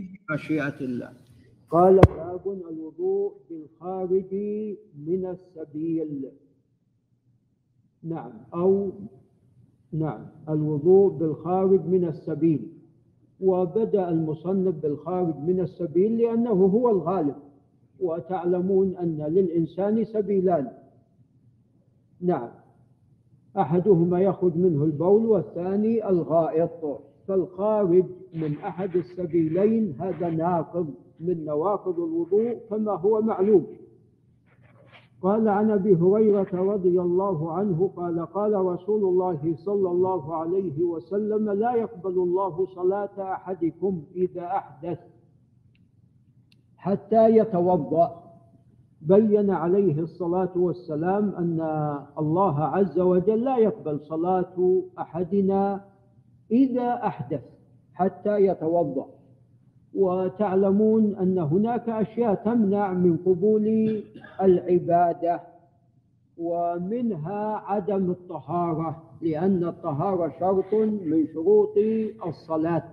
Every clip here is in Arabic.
بمشيئة الله. قال باب الوضوء بالخارج من السبيل. نعم أو نعم الوضوء بالخارج من السبيل. وبدأ المصنف بالخارج من السبيل لأنه هو الغالب. وتعلمون أن للإنسان سبيلان. نعم أحدهما يخرج منه البول والثاني الغائط. فالخارج من أحد السبيلين هذا ناقض من نواقض الوضوء كما هو معلوم. قال عن أبي هريرة رضي الله عنه قال قال رسول الله صلى الله عليه وسلم لا يقبل الله صلاة أحدكم إذا أحدث حتى يتوضأ بين عليه الصلاة والسلام أن الله عز وجل لا يقبل صلاة أحدنا إذا أحدث حتى يتوضأ. وتعلمون أن هناك أشياء تمنع من قبول العبادة ومنها عدم الطهارة لأن الطهارة شرط من شروط الصلاة.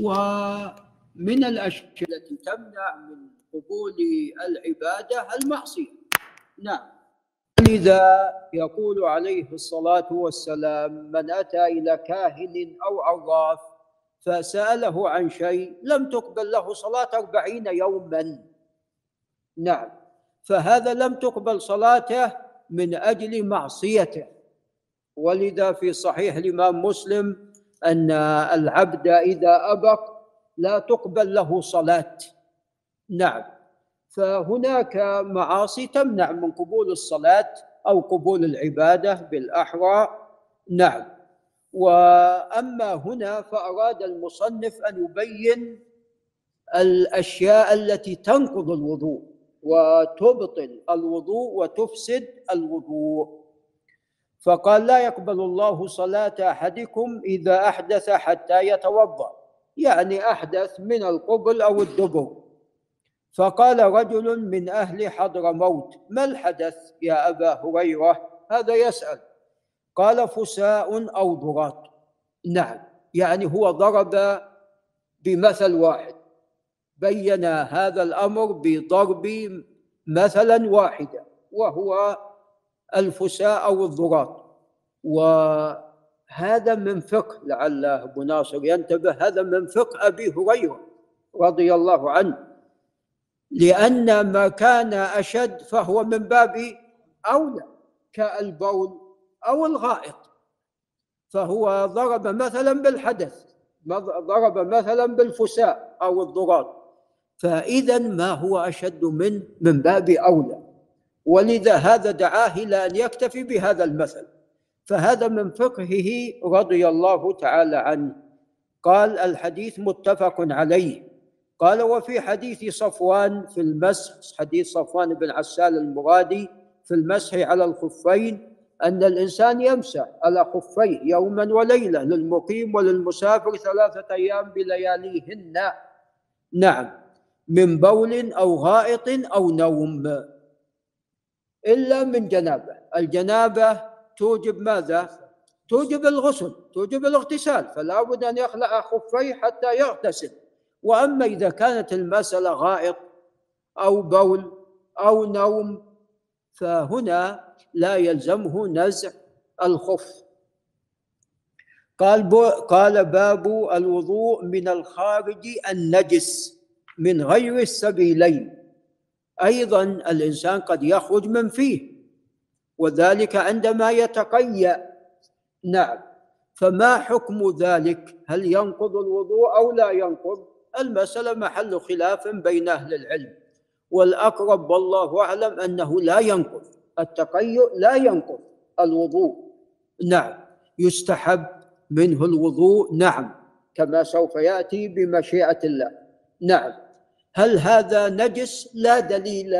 ومن الأشياء التي تمنع من قبول العبادة المعصية. نعم. لذا يقول عليه الصلاة والسلام من أتى إلى كاهن أو عراف فسأله عن شيء لم تقبل له صلاة أربعين يوما. نعم فهذا لم تقبل صلاته من أجل معصيته. ولذا في صحيح الإمام مسلم أن العبد إذا أبق لا تقبل له صلاة. نعم. فهناك معاصي تمنع من قبول الصلاة أو قبول العبادة بالأحرى. نعم. وأما هنا فأراد المصنف أن يبين الأشياء التي تنقض الوضوء وتبطل الوضوء وتفسد الوضوء. فقال لا يقبل الله صلاة أحدكم إذا أحدث حتى يتوضأ. يعني أحدث من القبل أو الدبر. فقال رجل من أهل حضر موت ما الحدث يا أبا هريرة؟ هذا يسأل. قال فساء أو ضراط نعم يعني هو ضرب بمثل واحد. بين هذا الأمر بضرب مثلا واحدا وهو الفساء أو الضراط وهذا من فقه لعل أبو ناصر ينتبه هذا من فقه أبي هريرة رضي الله عنه. لأن ما كان أشد فهو من باب أولى كالبول أو الغائط. فهو ضرب مثلا بالحدث ضرب مثلا بالفساء أو الضراد فإذا ما هو أشد من من باب أولى. ولذا هذا دعاه إلى أن يكتفي بهذا المثل. فهذا من فقهه رضي الله تعالى عنه. قال الحديث متفق عليه. قال وفي حديث صفوان في المسح حديث صفوان بن عسال المرادي في المسح على الخفين أن الإنسان يمسح على خفيه يوما وليلة للمقيم وللمسافر ثلاثة أيام بلياليهن. نعم من بول أو غائط أو نوم. إلا من جنابة. الجنابة توجب ماذا؟ توجب الغسل توجب الاغتسال. فلا بد أن يخلع خفيه حتى يغتسل. وأما إذا كانت المسألة غائط أو بول أو نوم فهنا لا يلزمه نزع الخف. قال قال باب الوضوء من الخارج النجس من غير السبيلين. أيضا الإنسان قد يخرج من فيه وذلك عندما يتقيأ. نعم. فما حكم ذلك؟ هل ينقض الوضوء أو لا ينقض؟ المسألة محل خلاف بين أهل العلم والأقرب والله أعلم أنه لا ينقض التقيؤ لا ينقض الوضوء نعم يستحب منه الوضوء نعم كما سوف يأتي بمشيئة الله نعم. هل هذا نجس؟ لا دليل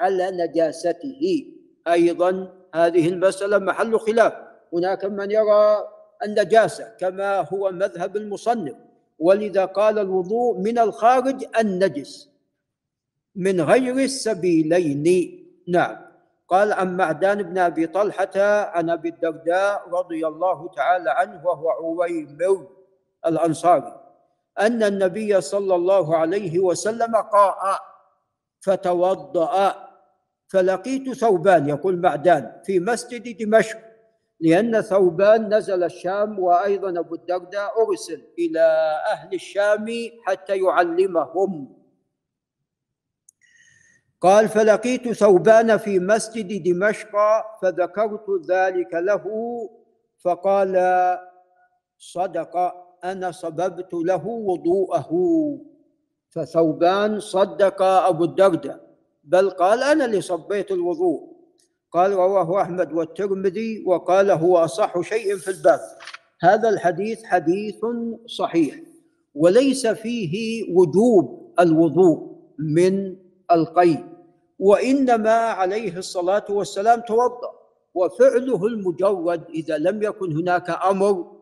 على نجاسته. أيضا هذه المسألة محل خلاف. هناك من يرى النجاسة كما هو مذهب المصنف. ولذا قال الوضوء من الخارج النجس من غير السبيلين. نعم. قال عن معدان بن أبي طلحة عن أبي الدرداء رضي الله تعالى عنه وهو عويمر الأنصاري أن النبي صلى الله عليه وسلم قاء فتوضأ فلقيت ثوبان يقول معدان في مسجد دمشق. لأن ثوبان نزل الشام وأيضا أبو الدرداء أرسل إلى أهل الشام حتى يعلمهم. قال فلقيت ثوبان في مسجد دمشق فذكرت ذلك له فقال صدق أنا صببت له وضوءه. فثوبان صدق أبو الدرداء بل قال أنا اللي صبيت الوضوء. قال رواه أحمد والترمذي وقال هو أصح شيء في الباب. هذا الحديث حديث صحيح وليس فيه وجوب الوضوء من القيد وإنما عليه الصلاة والسلام توضأ وفعله المجرد إذا لم يكن هناك أمر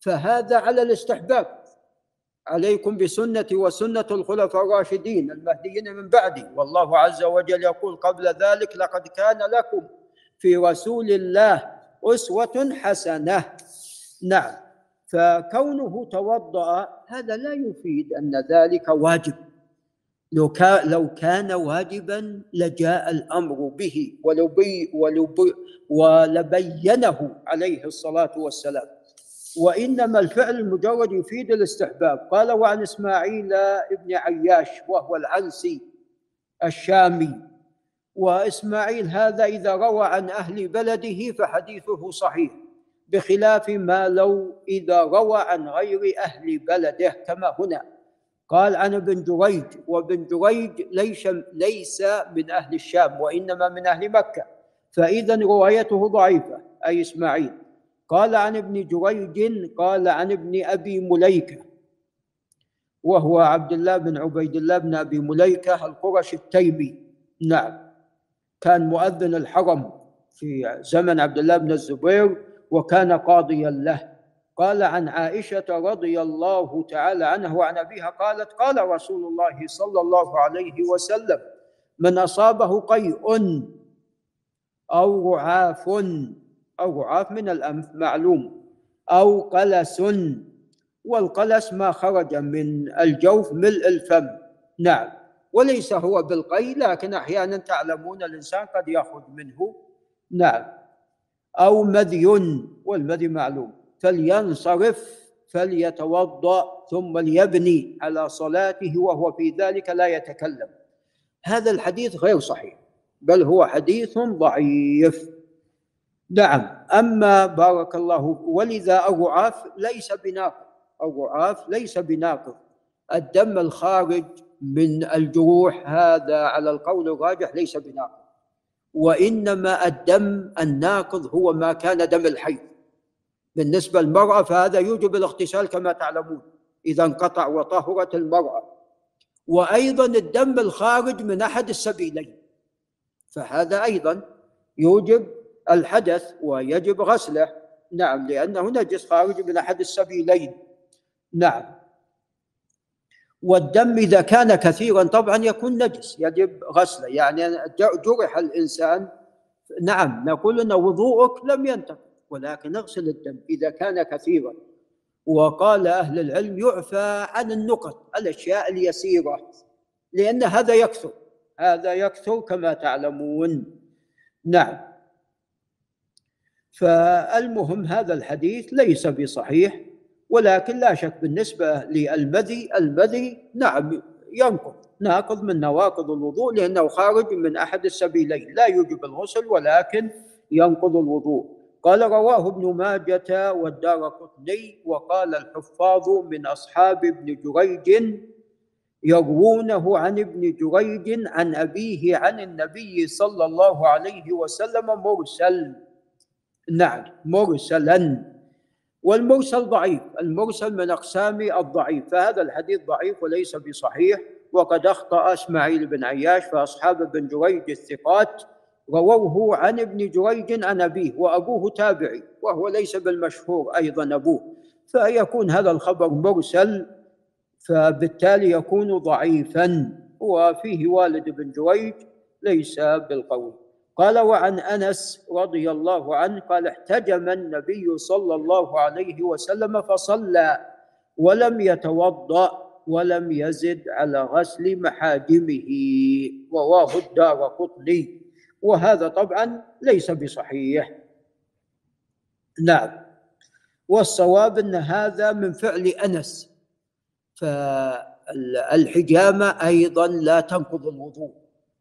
فهذا على الاستحباب. عليكم بسنتي وسنة الخلفاء الراشدين المهديين من بعدي. والله عز وجل يقول قبل ذلك لقد كان لكم في رسول الله أسوة حسنة. نعم. فكونه توضأ هذا لا يفيد أن ذلك واجب. لو كان لو كان واجبا لجاء الأمر به ولو بي ولو بي ولبينه عليه الصلاة والسلام. وإنما الفعل المجرد يفيد الاستحباب. قال وعن إسماعيل ابن عياش وهو العنسي الشامي وإسماعيل هذا إذا روى عن أهل بلده فحديثه صحيح بخلاف ما لو إذا روى عن غير أهل بلده كما هنا. قال عن ابن جريج وابن جريج ليس ليس من أهل الشام وإنما من أهل مكة فاذا روايته ضعيفة أي إسماعيل. قال عن ابن جريج قال عن ابن أبي مليكة وهو عبد الله بن عبيد الله بن أبي مليكة القرش التيمي. نعم. كان مؤذن الحرم في زمن عبد الله بن الزبير وكان قاضيا له. قال عن عائشة رضي الله تعالى عنها وعن أبيها قالت قال رسول الله صلى الله عليه وسلم من أصابه قيء أو رعاف أو رعاف من الانف معلوم أو قلس والقلس ما خرج من الجوف ملء الفم. نعم وليس هو بالقي لكن أحيانا تعلمون الإنسان قد يأخذ منه. نعم أو مذي والمذي معلوم. فلينصرف فليتوضأ ثم ليبني على صلاته وهو في ذلك لا يتكلم. هذا الحديث غير صحيح بل هو حديث ضعيف. نعم. أما بارك الله ولذا الرعاف ليس بناقض. الرعاف ليس بناقض. الدم الخارج من الجروح هذا على القول الراجح ليس بناقض. وإنما الدم الناقض هو ما كان دم الحيض. بالنسبة للمرأة فهذا يوجب الاغتسال كما تعلمون. إذا انقطع وطهرت المرأة. وأيضا الدم الخارج من أحد السبيلين. فهذا أيضا يوجب الحدث ويجب غسله. نعم لأنه نجس خارج من أحد السبيلين. نعم. والدم إذا كان كثيرا طبعا يكون نجس يجب غسله. يعني جرح الإنسان نعم نقول أن وضوءك لم ينتقل ولكن اغسل الدم إذا كان كثيرا. وقال أهل العلم يعفى عن النقط الأشياء اليسيرة لأن هذا يكثر. هذا يكثر كما تعلمون. نعم. فالمهم هذا الحديث ليس بصحيح ولكن لا شك بالنسبة للمذي المذي نعم ينقض ناقض من نواقض الوضوء لأنه خارج من أحد السبيلين لا يوجب الغسل ولكن ينقض الوضوء. قال رواه ابن ماجة والدار قطني وقال الحفاظ من أصحاب ابن جريج يروونه عن ابن جريج عن أبيه عن النبي صلى الله عليه وسلم مرسل نعم مرسلا. والمرسل ضعيف المرسل من أقسام الضعيف فهذا الحديث ضعيف وليس بصحيح. وقد أخطأ إسماعيل بن عياش فأصحاب ابن جريج الثقات رووه عن ابن جريج عن أبيه وأبوه تابعي وهو ليس بالمشهور أيضا أبوه. فيكون هذا الخبر مرسل فبالتالي يكون ضعيفا. وفيه والد بن جريج ليس بالقوي قال وعن أنس رضي الله عنه قال احتجم النبي صلى الله عليه وسلم فصلى ولم يتوضأ ولم يزد على غسل محاجمه رواه الدار قطني. وهذا طبعا ليس بصحيح. نعم. والصواب أن هذا من فعل أنس. فالحجامة أيضا لا تنقض الوضوء.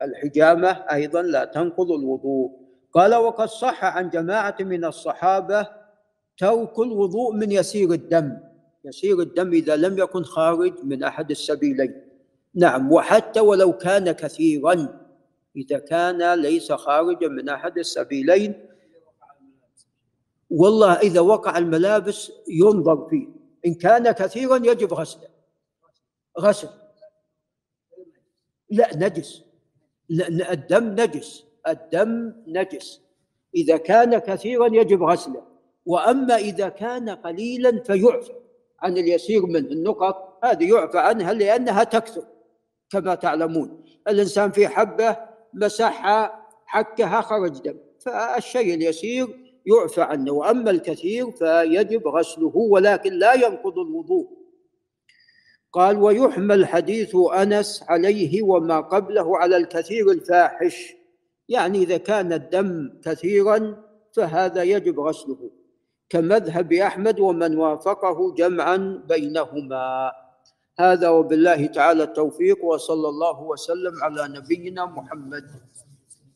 الحجامة أيضا لا تنقض الوضوء. قال وقد صح عن جماعة من الصحابة ترك الوضوء من يسير الدم. يسير الدم إذا لم يكن خارج من أحد السبيلين. نعم وحتى ولو كان كثيرا إذا كان ليس خارجا من أحد السبيلين والله إذا وقع الملابس ينظر فيه. إن كان كثيرا يجب غسله. غسل. لا نجس. الدم نجس الدم نجس. إذا كان كثيرا يجب غسله. وأما إذا كان قليلا فيعفى. عن اليسير منه النقط هذه يعفى عنها لأنها تكثر كما تعلمون. الإنسان في حبة مسحها حكها خرج دم. فالشيء اليسير يعفى عنه. وأما الكثير فيجب غسله ولكن لا ينقض الوضوء. قال ويحمل حديث أنس عليه وما قبله على الكثير الفاحش يعني إذا كان الدم كثيرا فهذا يجب غسله كمذهب أحمد ومن وافقه جمعا بينهما. هذا وبالله تعالى التوفيق وصلى الله وسلم على نبينا محمد.